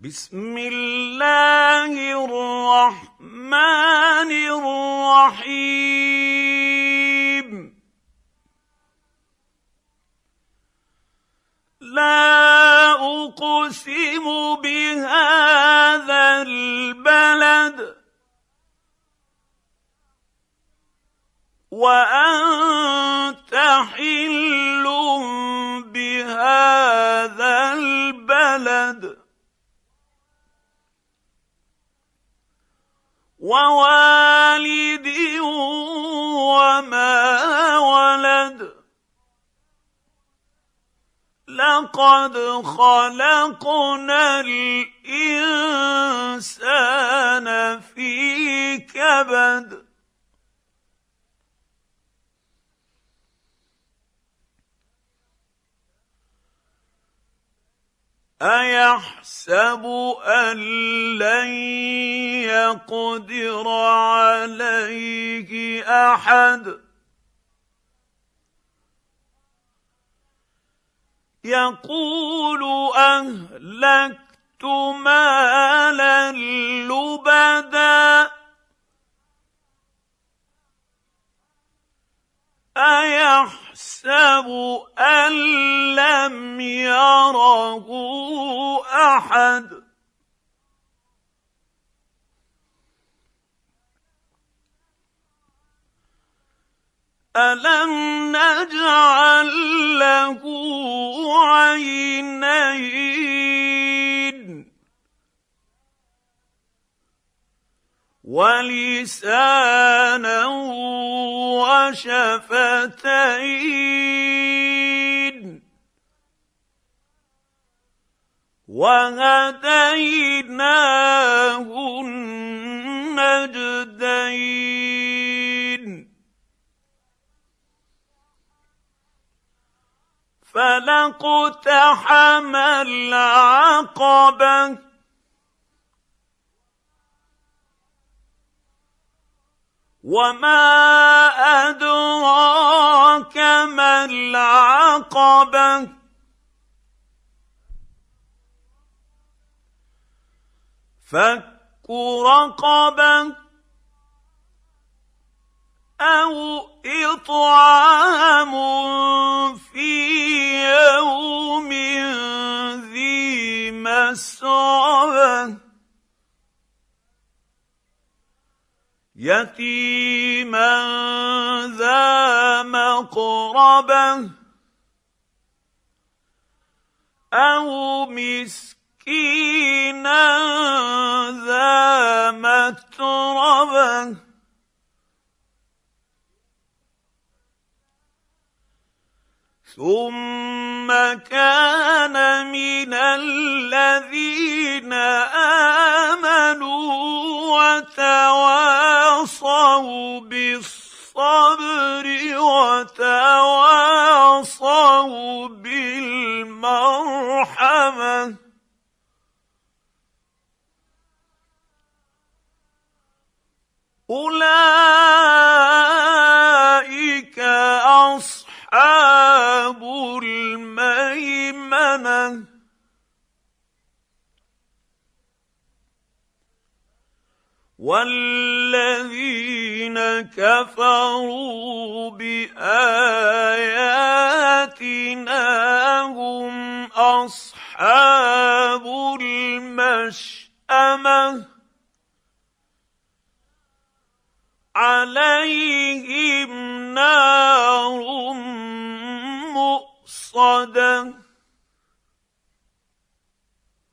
بسم الله الرحمن الرحيم. لا أقسم بهذا البلد وأنت حل بهذا البلد. ووالد وما ولد. لقد خلقنا الإنسان في كبد. ايحسب ان لن يقدر عليه احد يقول اهلكت مالا ايحسب أن لم يره أحد. ألم نجعل له عينين ولسانا وشفتين. وهديناه النجدين فلاقتحم العقبة وما ادراك ما العقبه فك رقبه أو اطعام يتيما ذا مقربه أو مسكينا ذا متربه ثم كان من الذين آمنوا وتواصوا بالصبر وتواصوا بالمرحمة. اولئك الميمنه والذين كفروا باياتنا هم اصحاب المشامه. عليهم